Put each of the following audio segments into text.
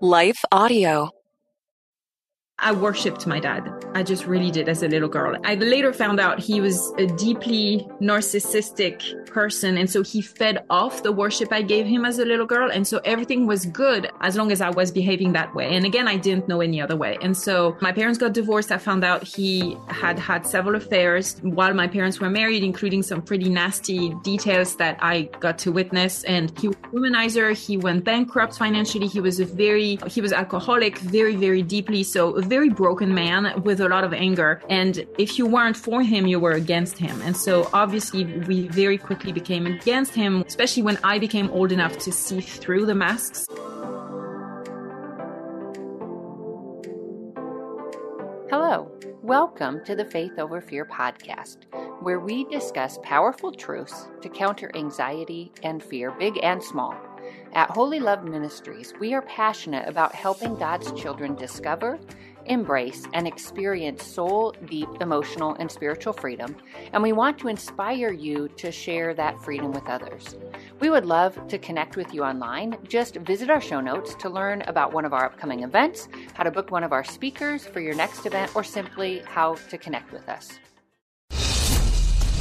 Life Audio. I worshipped my dad. I just really did as a little girl. I later found out he was a deeply narcissistic person. And so he fed off the worship I gave him as a little girl. And so everything was good as long as I was behaving that way. And again, I didn't know any other way. And so my parents got divorced. I found out he had had several affairs while my parents were married, including some pretty nasty details that I got to witness. And he was a womanizer. He went bankrupt financially. He was a very, he was alcoholic, very, very deeply. So very broken man with a lot of anger. And if you weren't for him, you were against him. And so obviously we very quickly became against him, especially when I became old enough to see through the masks. Hello, welcome to the Faith Over Fear podcast, where we discuss powerful truths to counter anxiety and fear, big and small. At Wholly Loved Ministries, we are passionate about helping God's children discover embrace, and experience soul deep emotional and spiritual freedom, and we want to inspire you to share that freedom with others. We would love to connect with you online. Just visit our show notes to learn about one of our upcoming events, how to book one of our speakers for your next event, or simply how to connect with us.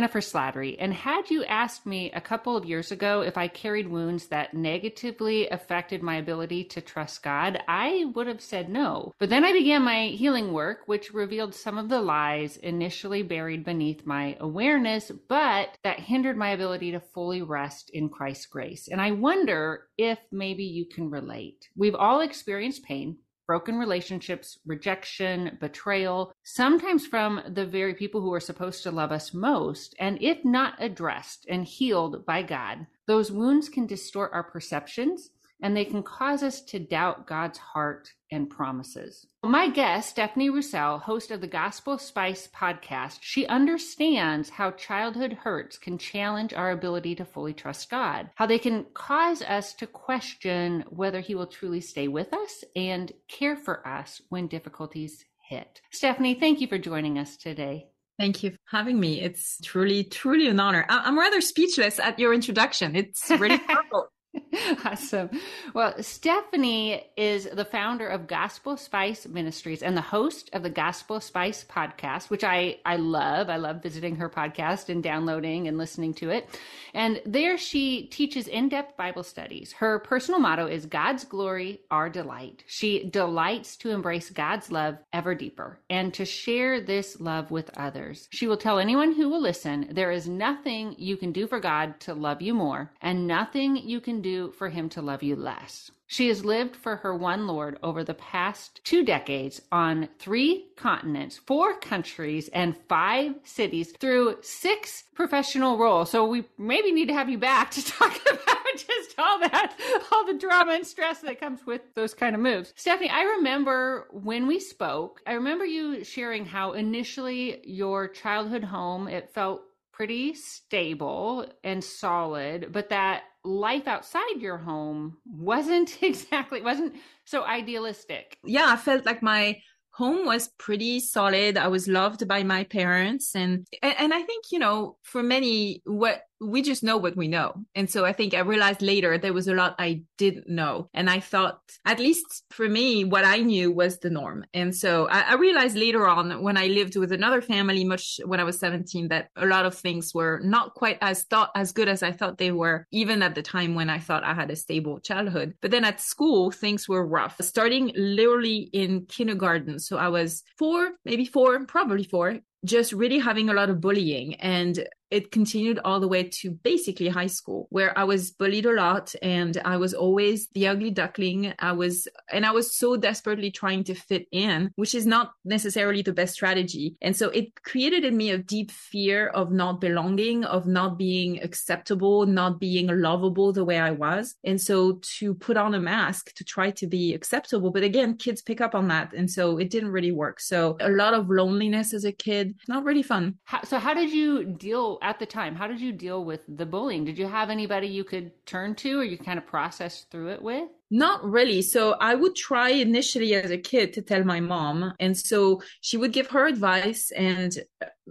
Jennifer Slattery, and had you asked me a couple of years ago if I carried wounds that negatively affected my ability to trust God, I would have said no. But then I began my healing work, which revealed some of the lies initially buried beneath my awareness, but that hindered my ability to fully rest in Christ's grace. And I wonder if maybe you can relate. We've all experienced pain broken relationships, rejection, betrayal, sometimes from the very people who are supposed to love us most. And if not addressed and healed by God, those wounds can distort our perceptions and they can cause us to doubt God's heart and promises. My guest, Stephanie Rousselle, host of the Gospel Spice podcast, she understands how childhood hurts can challenge our ability to fully trust God, how they can cause us to question whether He will truly stay with us and care for us when difficulties hit. Stephanie, thank you for joining us today. Thank you for having me. It's truly, truly an honor. I'm rather speechless at your introduction. It's really powerful. awesome. Well, Stephanie is the founder of Gospel Spice Ministries and the host of the Gospel Spice podcast, which I, I love. I love visiting her podcast and downloading and listening to it. And there she teaches in depth Bible studies. Her personal motto is God's glory, our delight. She delights to embrace God's love ever deeper and to share this love with others. She will tell anyone who will listen there is nothing you can do for God to love you more and nothing you can do for him to love you less. She has lived for her one Lord over the past two decades on three continents, four countries, and five cities through six professional roles. So we maybe need to have you back to talk about just all that, all the drama and stress that comes with those kind of moves. Stephanie, I remember when we spoke, I remember you sharing how initially your childhood home, it felt pretty stable and solid, but that life outside your home wasn't exactly wasn't so idealistic. Yeah, I felt like my home was pretty solid. I was loved by my parents and and I think, you know, for many what we just know what we know. And so I think I realized later there was a lot I didn't know. And I thought, at least for me, what I knew was the norm. And so I, I realized later on when I lived with another family, much when I was 17, that a lot of things were not quite as thought as good as I thought they were, even at the time when I thought I had a stable childhood. But then at school, things were rough, starting literally in kindergarten. So I was four, maybe four, probably four, just really having a lot of bullying and it continued all the way to basically high school where I was bullied a lot and I was always the ugly duckling. I was, and I was so desperately trying to fit in, which is not necessarily the best strategy. And so it created in me a deep fear of not belonging, of not being acceptable, not being lovable the way I was. And so to put on a mask to try to be acceptable. But again, kids pick up on that. And so it didn't really work. So a lot of loneliness as a kid, not really fun. How, so how did you deal at the time, how did you deal with the bullying? Did you have anybody you could turn to or you kind of process through it with? Not really. So I would try initially as a kid to tell my mom. And so she would give her advice and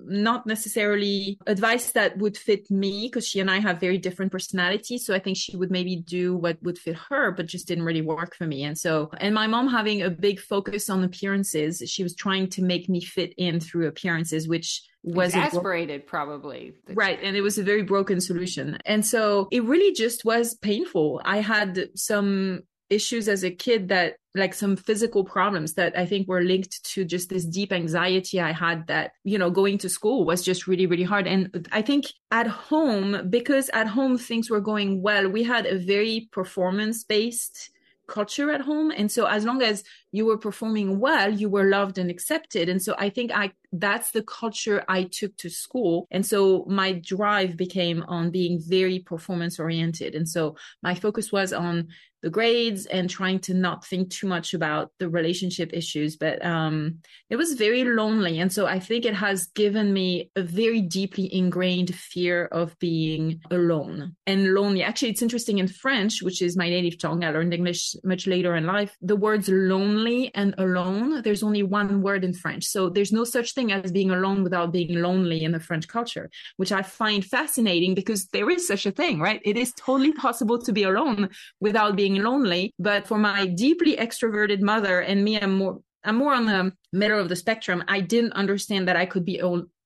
not necessarily advice that would fit me because she and I have very different personalities. So I think she would maybe do what would fit her, but just didn't really work for me. And so, and my mom having a big focus on appearances, she was trying to make me fit in through appearances, which was exasperated bro- probably right and it was a very broken solution and so it really just was painful i had some issues as a kid that like some physical problems that I think were linked to just this deep anxiety I had that, you know, going to school was just really, really hard. And I think at home, because at home things were going well, we had a very performance based culture at home. And so as long as you were performing well, you were loved and accepted. And so I think I that's the culture I took to school. And so my drive became on being very performance oriented. And so my focus was on the grades and trying to not think too much about the relationship issues. But um, it was very lonely. And so I think it has given me a very deeply ingrained fear of being alone and lonely. Actually, it's interesting in French, which is my native tongue. I learned English much later in life. The words lonely and alone, there's only one word in French. So there's no such thing as being alone without being lonely in the French culture, which I find fascinating because there is such a thing, right? It is totally possible to be alone without being lonely. But for my deeply extroverted mother and me, I'm more, I'm more on the middle of the spectrum. I didn't understand that I could be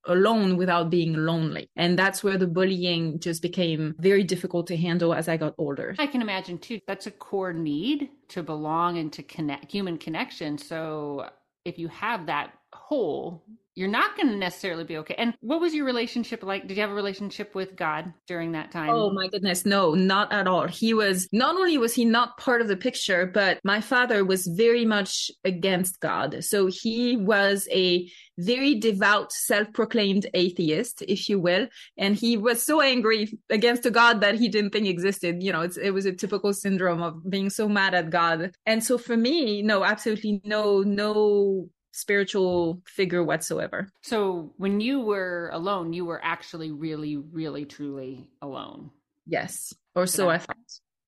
alone without being lonely. And that's where the bullying just became very difficult to handle as I got older. I can imagine too, that's a core need to belong and to connect human connection. So if you have that hole you're not going to necessarily be okay. And what was your relationship like? Did you have a relationship with God during that time? Oh my goodness, no, not at all. He was not only was he not part of the picture, but my father was very much against God. So he was a very devout, self-proclaimed atheist, if you will, and he was so angry against a God that he didn't think existed. You know, it was a typical syndrome of being so mad at God. And so for me, no, absolutely no, no spiritual figure whatsoever. So when you were alone, you were actually really, really, truly alone. Yes. Or so I thought.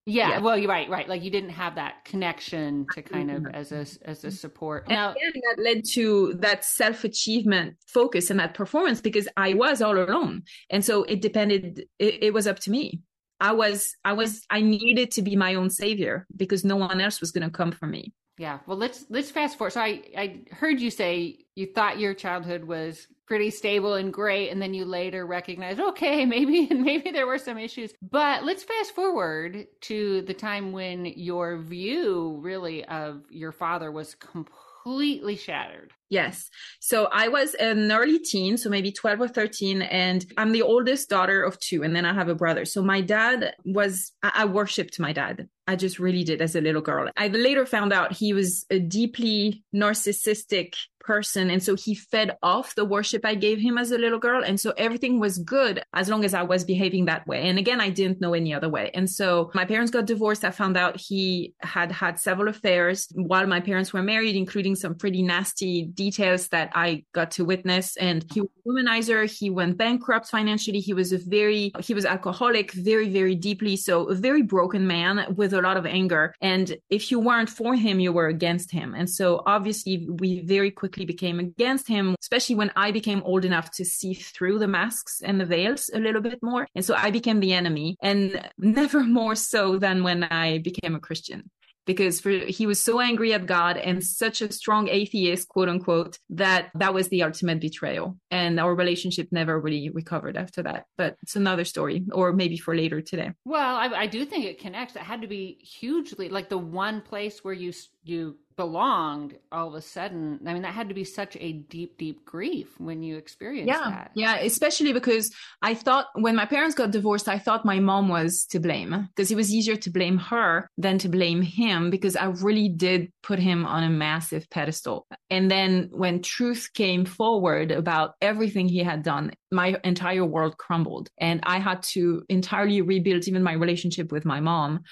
Yeah, yeah, well, you're right, right. Like you didn't have that connection to kind of mm-hmm. as a as a mm-hmm. support. Now, and that led to that self achievement focus and that performance because I was all alone, and so it depended. It, it was up to me. I was, I was, I needed to be my own savior because no one else was going to come for me. Yeah. Well, let's let's fast forward. So I I heard you say you thought your childhood was pretty stable and great and then you later recognized okay, maybe maybe there were some issues. But let's fast forward to the time when your view really of your father was completely shattered. Yes. So I was an early teen, so maybe 12 or 13, and I'm the oldest daughter of two, and then I have a brother. So my dad was, I, I worshiped my dad. I just really did as a little girl. I later found out he was a deeply narcissistic person. And so he fed off the worship I gave him as a little girl. And so everything was good as long as I was behaving that way. And again, I didn't know any other way. And so my parents got divorced. I found out he had had several affairs while my parents were married, including some pretty nasty details that I got to witness. And he was a womanizer. He went bankrupt financially. He was a very, he was alcoholic, very, very deeply. So a very broken man with a lot of anger. And if you weren't for him, you were against him. And so obviously we very quickly quickly became against him, especially when I became old enough to see through the masks and the veils a little bit more. And so I became the enemy and never more so than when I became a Christian because for, he was so angry at God and such a strong atheist, quote unquote, that that was the ultimate betrayal. And our relationship never really recovered after that. But it's another story, or maybe for later today. Well, I, I do think it connects. It had to be hugely like the one place where you you belonged all of a sudden. I mean that had to be such a deep deep grief when you experienced yeah. that. Yeah especially because i thought when my parents got divorced i thought my mom was to blame because it was easier to blame her than to blame him because i really did put him on a massive pedestal. And then when truth came forward about everything he had done my entire world crumbled and i had to entirely rebuild even my relationship with my mom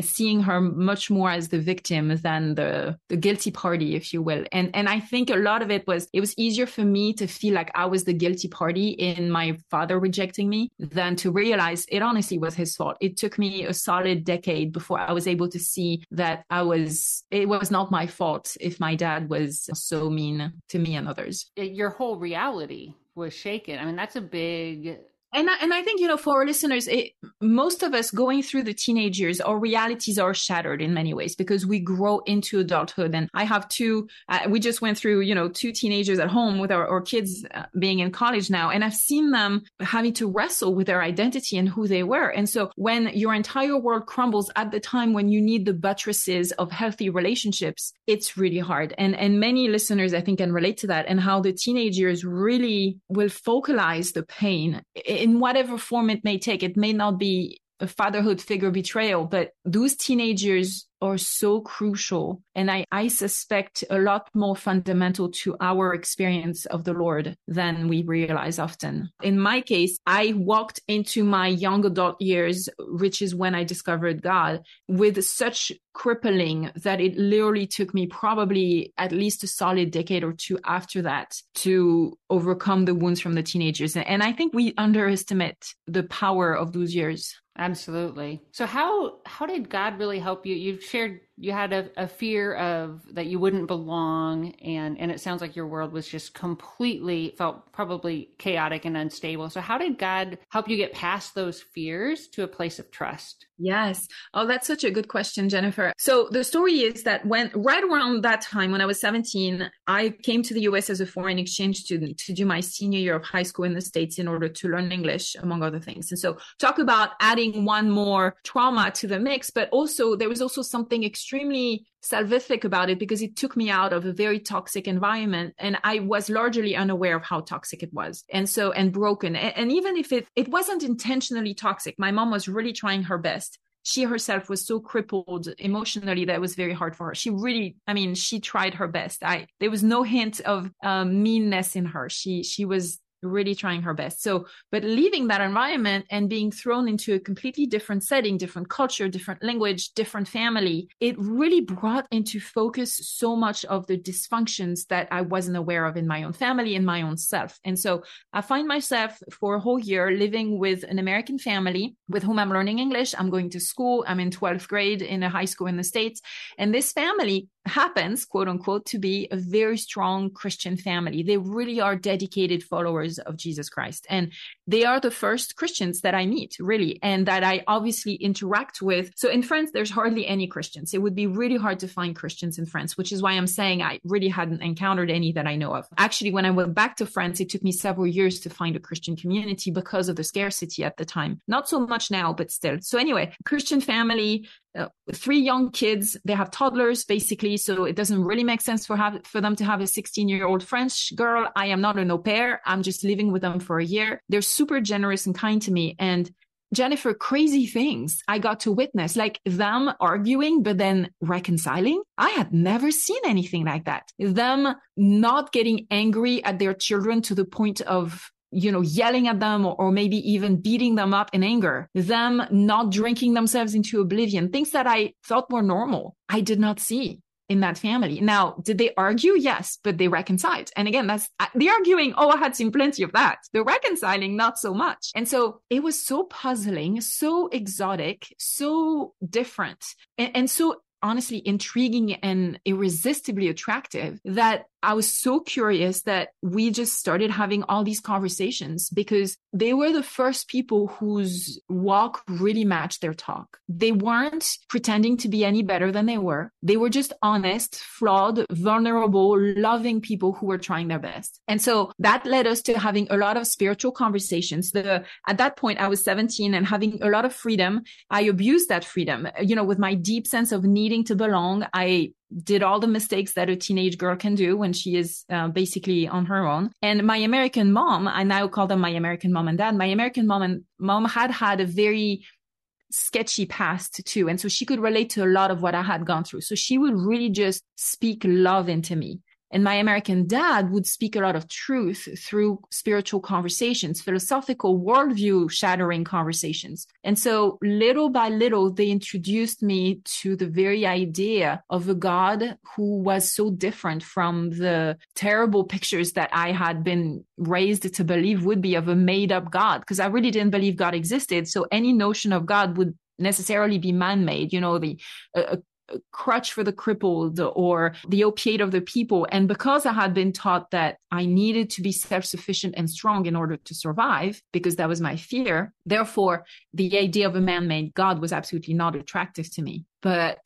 seeing her much more as the victim than the the guilty party, if you will. And and I think a lot of it was it was easier for me to feel like I was the guilty party in my father rejecting me than to realize it honestly was his fault. It took me a solid decade before I was able to see that I was it was not my fault if my dad was so mean to me and others. Your whole reality was shaken. I mean, that's a big and I, and I think you know for our listeners, it, most of us going through the teenage years, our realities are shattered in many ways because we grow into adulthood. And I have two. Uh, we just went through you know two teenagers at home with our, our kids uh, being in college now, and I've seen them having to wrestle with their identity and who they were. And so when your entire world crumbles at the time when you need the buttresses of healthy relationships, it's really hard. And and many listeners I think can relate to that and how the teenage years really will focalize the pain. It, in whatever form it may take. It may not be a fatherhood figure betrayal, but those teenagers are so crucial. And I, I suspect a lot more fundamental to our experience of the Lord than we realize often. In my case, I walked into my young adult years, which is when I discovered God, with such crippling that it literally took me probably at least a solid decade or two after that to overcome the wounds from the teenagers. And I think we underestimate the power of those years. Absolutely. So how how did God really help you? You've shared you had a, a, fear of that you wouldn't belong and and it sounds like your world was just completely felt probably chaotic and unstable. So how did god help you get past those fears to a place of trust? Yes. Oh that's such a good question jennifer. So the story is that when right around that time when i was 17 i came to the us as a foreign exchange student to do my senior year of high school in the states in order to learn english among other things. And so talk about adding one more trauma to the mix but also there was also something extremely extremely salvific about it because it took me out of a very toxic environment and I was largely unaware of how toxic it was. And so, and broken. And, and even if it, it wasn't intentionally toxic, my mom was really trying her best she herself was so crippled emotionally that it was very hard for her. She really, I mean, she tried her best. I there was no hint of um, meanness in her. She she was really trying her best. So, but leaving that environment and being thrown into a completely different setting, different culture, different language, different family, it really brought into focus so much of the dysfunctions that I wasn't aware of in my own family and my own self. And so I find myself for a whole year living with an American family with whom I'm learning English. I'm going to school. I'm in 12th grade in a high school in the States. And this family happens, quote unquote, to be a very strong Christian family. They really are dedicated followers of Jesus Christ. And they are the first Christians that I meet, really, and that I obviously interact with. So in France, there's hardly any Christians. It would be really hard to find Christians in France, which is why I'm saying I really hadn't encountered any that I know of. Actually, when I went back to France, it took me several years to find a Christian community because of the scarcity at the time. Not so much now, but still. So anyway, Christian family, uh, three young kids. They have toddlers basically, so it doesn't really make sense for have for them to have a 16 year old French girl. I am not an au pair. I'm just living with them for a year. They're super generous and kind to me, and Jennifer, crazy things I got to witness, like them arguing, but then reconciling. I had never seen anything like that. Them not getting angry at their children to the point of you know, yelling at them or, or, maybe even beating them up in anger, them not drinking themselves into oblivion, things that I thought were normal, I did not see in that family. Now, did they argue? Yes, but they reconciled. And again, that's the arguing. Oh, I had seen plenty of that. The reconciling, not so much. And so it was so puzzling, so exotic, so different, and, and so honestly intriguing and irresistibly attractive that I was so curious that we just started having all these conversations because they were the first people whose walk really matched their talk. They weren't pretending to be any better than they were. They were just honest, flawed, vulnerable, loving people who were trying their best. And so that led us to having a lot of spiritual conversations. The, at that point, I was 17 and having a lot of freedom. I abused that freedom, you know, with my deep sense of needing to belong. I did all the mistakes that a teenage girl can do when she is uh, basically on her own. And my American mom, I now call them my American mom and dad. My American mom and mom had had a very sketchy past too. And so she could relate to a lot of what I had gone through. So she would really just speak love into me. And my American dad would speak a lot of truth through spiritual conversations, philosophical worldview shattering conversations. And so little by little, they introduced me to the very idea of a God who was so different from the terrible pictures that I had been raised to believe would be of a made up God, because I really didn't believe God existed. So any notion of God would necessarily be man-made you know the a, crutch for the crippled or the opiate of the people. And because I had been taught that I needed to be self sufficient and strong in order to survive, because that was my fear, therefore, the idea of a man made God was absolutely not attractive to me. But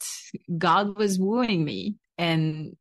God was wooing me and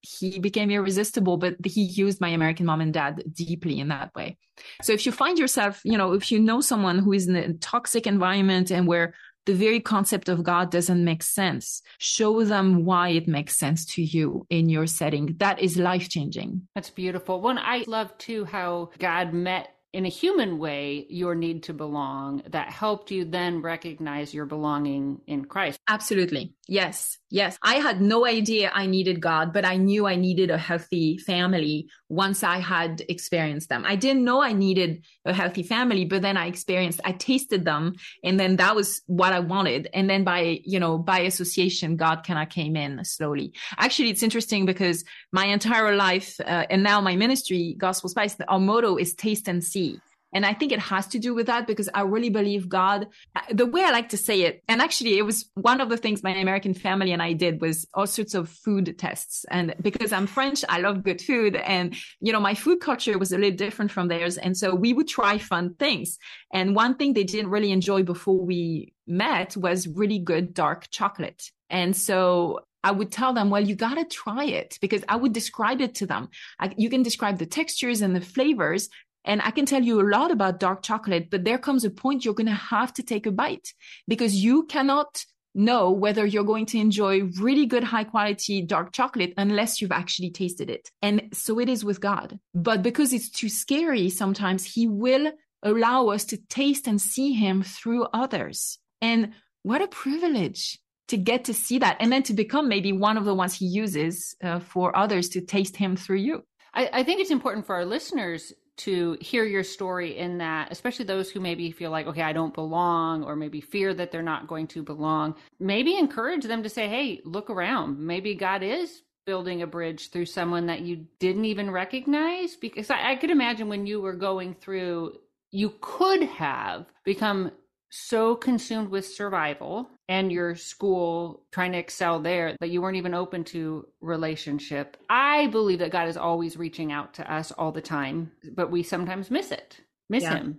he became irresistible, but he used my American mom and dad deeply in that way. So if you find yourself, you know, if you know someone who is in a toxic environment and where the very concept of God doesn't make sense. Show them why it makes sense to you in your setting. That is life changing. That's beautiful. One, I love too how God met in a human way your need to belong that helped you then recognize your belonging in Christ. Absolutely. Yes. Yes. I had no idea I needed God, but I knew I needed a healthy family once I had experienced them. I didn't know I needed a healthy family, but then I experienced, I tasted them and then that was what I wanted. And then by, you know, by association, God kind of came in slowly. Actually, it's interesting because my entire life uh, and now my ministry, Gospel Spice, our motto is taste and see. And I think it has to do with that because I really believe God, uh, the way I like to say it, and actually it was one of the things my American family and I did was all sorts of food tests. And because I'm French, I love good food. And, you know, my food culture was a little different from theirs. And so we would try fun things. And one thing they didn't really enjoy before we met was really good dark chocolate. And so I would tell them, well, you got to try it because I would describe it to them. I, you can describe the textures and the flavors, and I can tell you a lot about dark chocolate, but there comes a point you're going to have to take a bite because you cannot know whether you're going to enjoy really good high quality dark chocolate unless you've actually tasted it. And so it is with God. But because it's too scary, sometimes he will allow us to taste and see him through others. And what a privilege to get to see that and then to become maybe one of the ones he uses uh, for others to taste him through you. I, I think it's important for our listeners to hear your story in that, especially those who maybe feel like, okay, I don't belong, or maybe fear that they're not going to belong, maybe encourage them to say, hey, look around. Maybe God is building a bridge through someone that you didn't even recognize. Because I, I could imagine when you were going through, you could have become so consumed with survival and your school trying to excel there that you weren't even open to relationship. I believe that God is always reaching out to us all the time, but we sometimes miss it, miss yeah. him.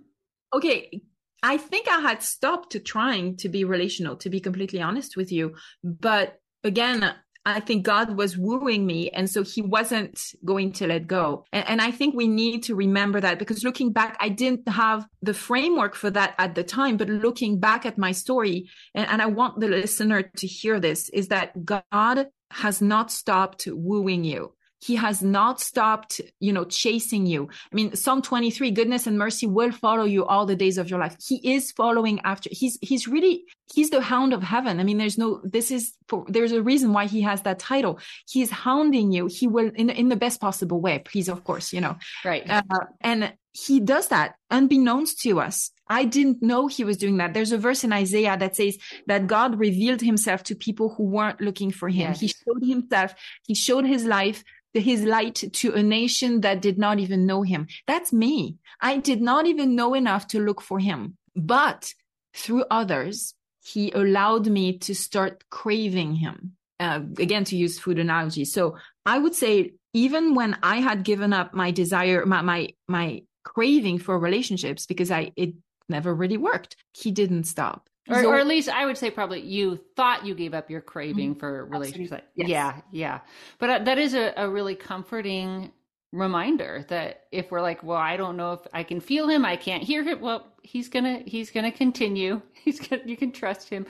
Okay. I think I had stopped trying to be relational, to be completely honest with you. But again, I think God was wooing me. And so he wasn't going to let go. And, and, I think we need to remember that because looking back, I didn't have the framework for that at the time. But looking back at my story, and, and I want the listener to hear this, is that God has not stopped wooing you. He has not stopped, you know, chasing you. I mean, Psalm 23, goodness and mercy will follow you all the days of your life. He is following after. He's, he's really, he's the hound of heaven. I mean, there's no, this is, for, there's a reason why he has that title. He's hounding you. He will, in, in the best possible way, please, of course, you know. Right. Uh, and he does that unbeknownst to us. I didn't know he was doing that. There's a verse in Isaiah that says that God revealed himself to people who weren't looking for him. Yes. He showed himself, he showed his life his light to a nation that did not even know him. That's me. I did not even know enough to look for him, but through others, he allowed me to start craving him. Uh, again, to use food analogy. So I would say even when I had given up my desire, my, my, my craving for relationships because I, it never really worked, he didn't stop. Or, or, at least I would say probably you thought you gave up your craving Mm-hmm. for relationships. Yes. Yeah, yeah. But uh, that is a, a really comforting reminder that if we're like, well, I don't know if I can feel him, I can't hear him. Well, he's gonna he's gonna continue. He's gonna you can trust him.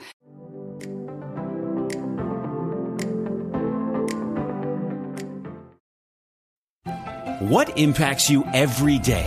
What impacts you every day?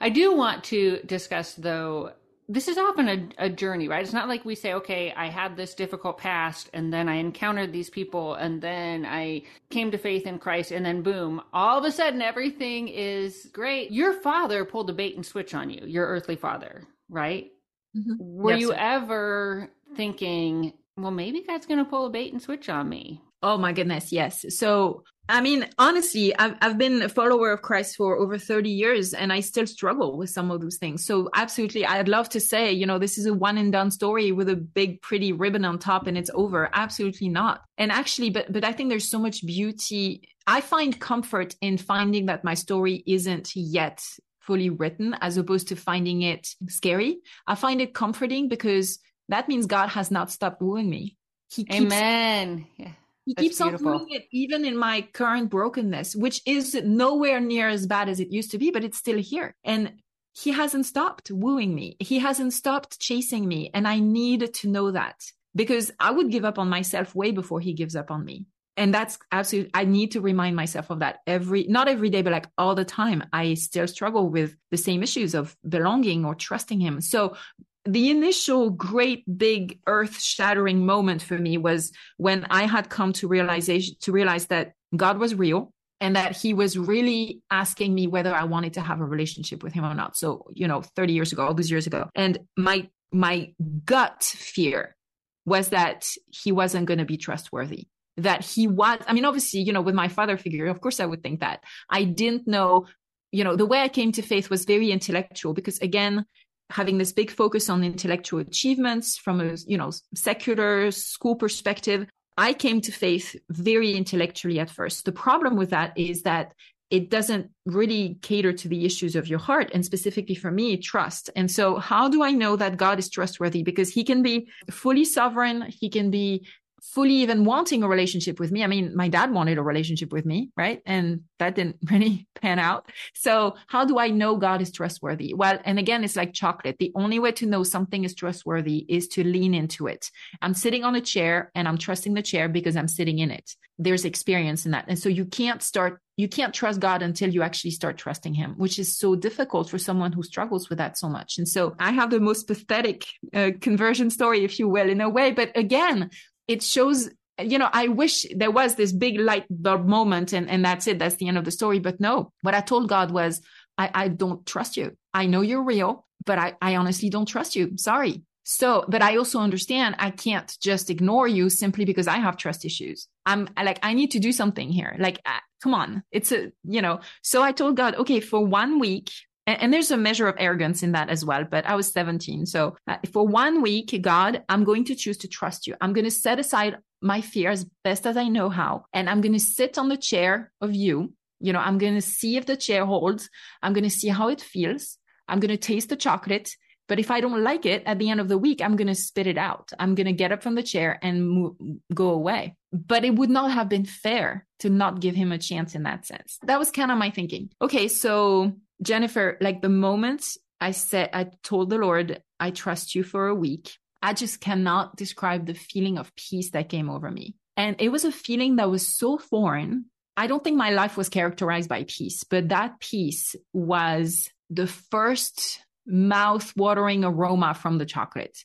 I do want to discuss though this is often a, a journey, right? It's not like we say, okay, I had this difficult past and then I encountered these people and then I came to faith in Christ and then boom, all of a sudden everything is great. Your father pulled a bait and switch on you, your earthly father, right? Mhm. Were Yes, you sir. ever thinking, well, maybe God's going to pull a bait and switch on me? Oh my goodness, yes. So, I mean, honestly, I've, I've been a follower of Christ for over 30 years and I still struggle with some of those things. So, absolutely, I'd love to say, you know, this is a one and done story with a big, pretty ribbon on top and it's over. Absolutely not. And actually, but, but I think there's so much beauty. I find comfort in finding that my story isn't yet fully written as opposed to finding it scary. I find it comforting because that means God has not stopped wooing me. He keeps Amen. Yeah. He That's keeps on doing it even in my current brokenness, which is nowhere near as bad as it used to be, but it's still here. And he hasn't stopped wooing me. He hasn't stopped chasing me. And I need to know that because I would give up on myself way before he gives up on me. And that's absolutely, I need to remind myself of that every, not every day, but like all the time. I still struggle with the same issues of belonging or trusting him. So the initial great big earth shattering moment for me was when I had come to realization to realize that God was real and that he was really asking me whether I wanted to have a relationship with him or not. So, you know, 30 years ago, all those years ago. And my my gut fear was that he wasn't going to be trustworthy. That he was, I mean, obviously, you know, with my father figure, of course I would think that. I didn't know, you know, the way I came to faith was very intellectual because again, having this big focus on intellectual achievements from a you know secular school perspective i came to faith very intellectually at first. The problem with that is that it doesn't really cater to the issues of your heart and specifically for me trust. And so how do i know that god is trustworthy? Because he can be fully sovereign he can be fully even wanting a relationship with me. I mean, my dad wanted a relationship with me, right? And that didn't really pan out. So how do I know God is trustworthy? Well, and again, it's like chocolate. The only way to know something is trustworthy is to lean into it. I'm sitting on a chair and I'm trusting the chair because I'm sitting in it. There's experience in that. And so you can't start, you can't trust God until you actually start trusting him, which is so difficult for someone who struggles with that so much. And so I have the most pathetic uh, conversion story, if you will, in a way. But again, it shows you know i wish there was this big light bulb moment and, and that's it that's the end of the story but no what i told god was i, I don't trust you i know you're real but I, I honestly don't trust you sorry So, but I also understand I can't just ignore you simply because I have trust issues. I'm like, I need to do something here. Like, uh, come on. It's a, you know, so I told God, okay, for one week, and, and there's a measure of arrogance in that as well, but I was 17. So uh, for one week, God, I'm going to choose to trust you. I'm going to set aside my fear as best as I know how. And I'm going to sit on the chair of you. You know, I'm going to see if the chair holds. I'm going to see how it feels. I'm going to taste the chocolate but if I don't like it at the end of the week, I'm going to spit it out. I'm going to get up from the chair and go away. But it would not have been fair to not give him a chance in that sense. That was kind of my thinking. Okay. So Jennifer, like the moment I said, I told the Lord, I trust you for a week. I just cannot describe the feeling of peace that came over me. And it was a feeling that was so foreign. I don't think my life was characterized by peace, but that peace was the first mouth watering aroma from the chocolate.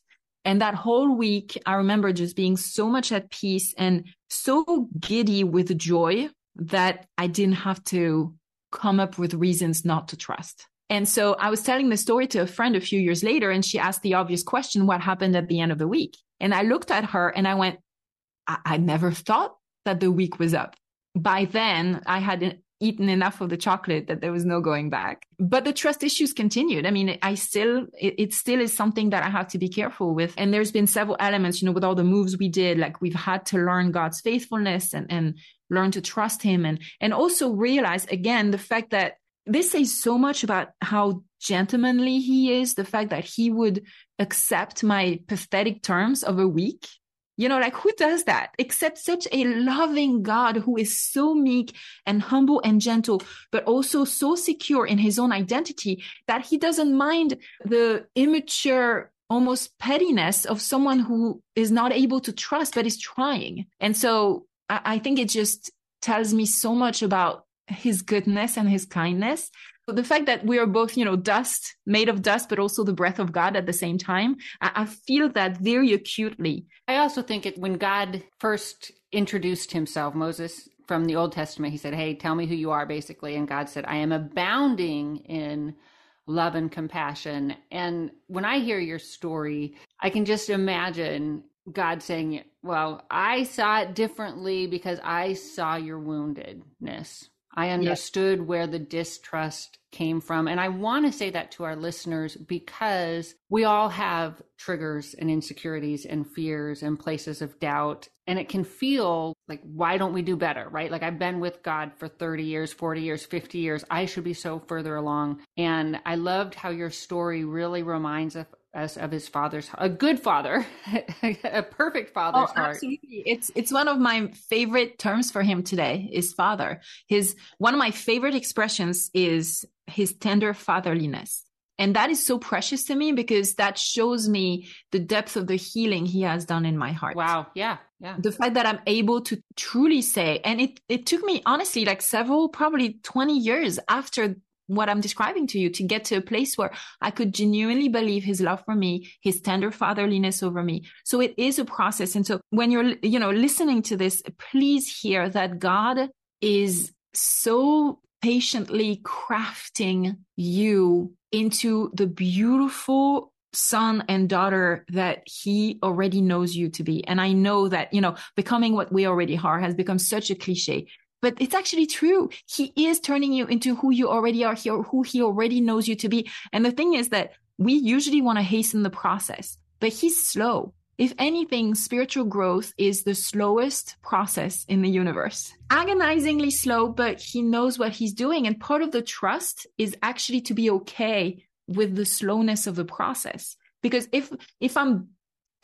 And that whole week, I remember just being so much at peace and so giddy with joy that I didn't have to come up with reasons not to trust. And so I was telling the story to a friend a few years later, and she asked the obvious question, what happened at the end of the week? And I looked at her and I went, I, I never thought that the week was up. By then, I had eaten enough of the chocolate that there was no going back. But the trust issues continued. I mean, I still, it, it, still is something that I have to be careful with. And there's been several elements, you know, with all the moves we did, like we've had to learn God's faithfulness and, and learn to trust him and, and also realize again, the fact that this says so much about how gentlemanly he is, the fact that he would accept my pathetic terms of a week you know, like who does that except such a loving God who is so meek and humble and gentle, but also so secure in his own identity that he doesn't mind the immature, almost pettiness of someone who is not able to trust, but is trying. And so I, I think it just tells me so much about his goodness and his kindness the fact that we are both, you know, dust, made of dust, but also the breath of God at the same time, I, I feel that very acutely. I also think it when God first introduced himself, Moses from the Old Testament, he said, Hey, tell me who you are, basically. And God said, I am abounding in love and compassion. And when I hear your story, I can just imagine God saying, Well, I saw it differently because I saw your woundedness I understood yes. where the distrust came from. And I want to say that to our listeners because we all have triggers and insecurities and fears and places of doubt. And it can feel like, why don't we do better? Right? Like I've been with God for 30 years, 40 years, 50 years. I should be so further along. And I loved how your story really reminds us as of his father's a good father a perfect father's oh, heart. absolutely. it's it's one of my favorite terms for him today is father. His one of my favorite expressions is his tender fatherliness. And that is so precious to me because that shows me the depth of the healing he has done in my heart. Wow. Yeah. Yeah. The fact that i'm able to truly say and it it took me honestly like several probably 20 years after what I'm describing to you to get to a place where I could genuinely believe his love for me, his tender fatherliness over me. So it is a process. And so when you're, you know, listening to this, please hear that God is so patiently crafting you into the beautiful son and daughter that he already knows you to be. And I know that, you know, becoming what we already are has become such a cliche but it's actually true. He is turning you into who you already are here, who he already knows you to be. And the thing is that we usually want to hasten the process, but he's slow. If anything, spiritual growth is the slowest process in the universe. Agonizingly slow, but he knows what he's doing. And part of the trust is actually to be okay with the slowness of the process. Because if, if I'm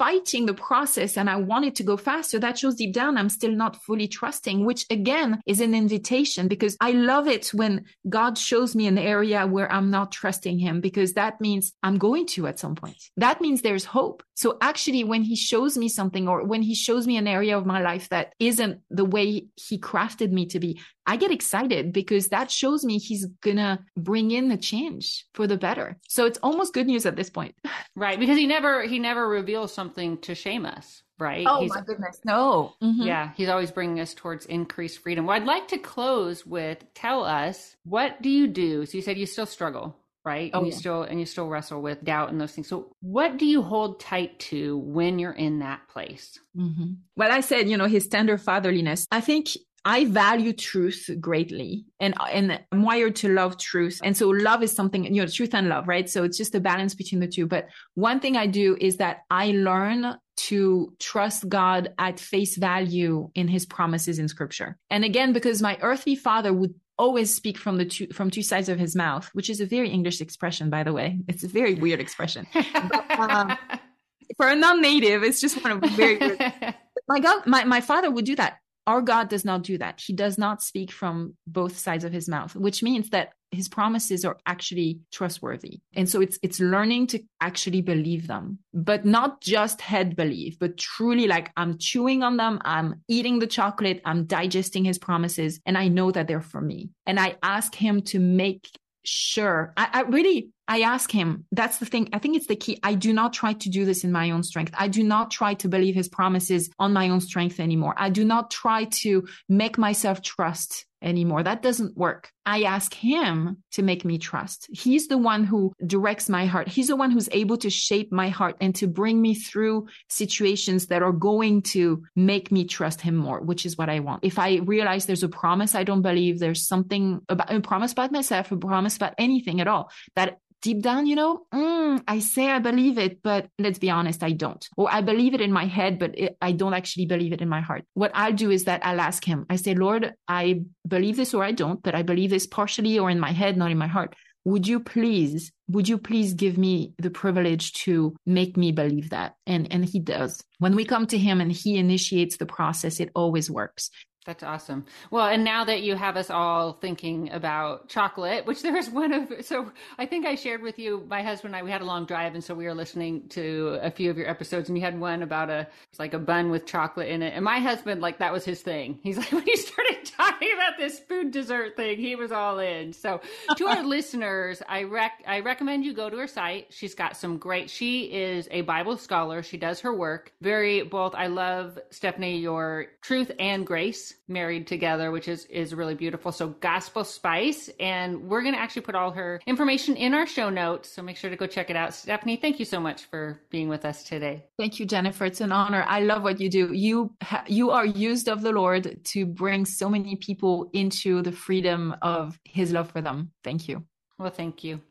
fighting the process and I want it to go faster, that shows deep down I'm still not fully trusting, which again is an invitation because I love it when God shows me an area where I'm not trusting him because that means I'm going to at some point. That means there's hope. So actually, when he shows me something or when he shows me an area of my life that isn't the way he crafted me to be, I get excited because that shows me he's gonna bring in the change for the better. So it's almost good news at this point. Right. Because he never, he never reveals something to shame us. Right. Oh he's, my goodness. No. Mm-hmm. Yeah. He's always bringing us towards increased freedom. Well, I'd like to close with tell us what do you do? So you said you still struggle right? Oh, and you yeah. still and you still wrestle with doubt and those things. So what do you hold tight to when you're in that place? Mm-hmm. Well, I said, you know, his tender fatherliness. I think I value truth greatly and, and I'm wired to love truth. And so love is something, you know, truth and love, right? So it's just a balance between the two. But one thing I do is that I learn to trust God at face value in his promises in scripture. And again, because my earthly father would always speak from the two from two sides of his mouth, which is a very English expression, by the way. It's a very weird expression. But, um, for a non-native, it's just one of very weird. My God, my, my father would do that. Our God does not do that. He does not speak from both sides of his mouth, which means that his promises are actually trustworthy. And so it's it's learning to actually believe them, but not just head believe, but truly like I'm chewing on them, I'm eating the chocolate, I'm digesting his promises, and I know that they're for me. And I ask him to make sure. I, I really I ask him, that's the thing. I think it's the key. I do not try to do this in my own strength. I do not try to believe his promises on my own strength anymore. I do not try to make myself trust anymore. That doesn't work. I ask him to make me trust. He's the one who directs my heart. He's the one who's able to shape my heart and to bring me through situations that are going to make me trust him more, which is what I want. If I realize there's a promise I don't believe, there's something about a promise about myself, a promise about anything at all that deep down, you know, mm, I say I believe it, but let's be honest, I don't. Or I believe it in my head, but it, I don't actually believe it in my heart. What I'll do is that I'll ask him, I say, Lord, I believe this or I don't, but I believe this partially or in my head, not in my heart. Would you please, would you please give me the privilege to make me believe that? And, and he does. When we come to him and he initiates the process, it always works. That's awesome. Well, and now that you have us all thinking about chocolate, which there is one of, so I think I shared with you, my husband and I, we had a long drive. And so we were listening to a few of your episodes and you had one about a, it's like a bun with chocolate in it. And my husband, like that was his thing. He's like, when you started talking about this food dessert thing, he was all in. So to our listeners, I rec, I recommend you go to her site. She's got some great, she is a Bible scholar. She does her work very both. I love Stephanie, your truth and grace married together, which is is really beautiful. So Gospel Spice, and we're going to actually put all her information in our show notes. So make sure to go check it out. Stephanie, thank you so much for being with us today. Thank you, Jennifer. It's an honor. I love what you do. You ha- you are used of the Lord to bring so many people into the freedom of His love for them. Thank you. Well, thank you.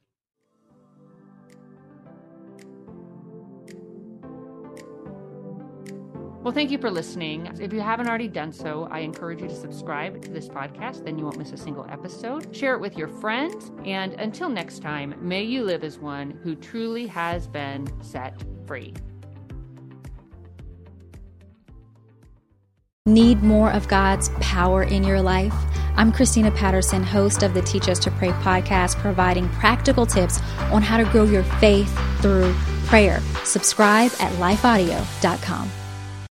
Well, thank you for listening. If you haven't already done so, I encourage you to subscribe to this podcast, then you won't miss a single episode. Share it with your friends. And until next time, may you live as one who truly has been set free. Need more of God's power in your life? I'm Christina Patterson, host of the Teach Us to Pray podcast, providing practical tips on how to grow your faith through prayer. Subscribe at lifeaudio.com.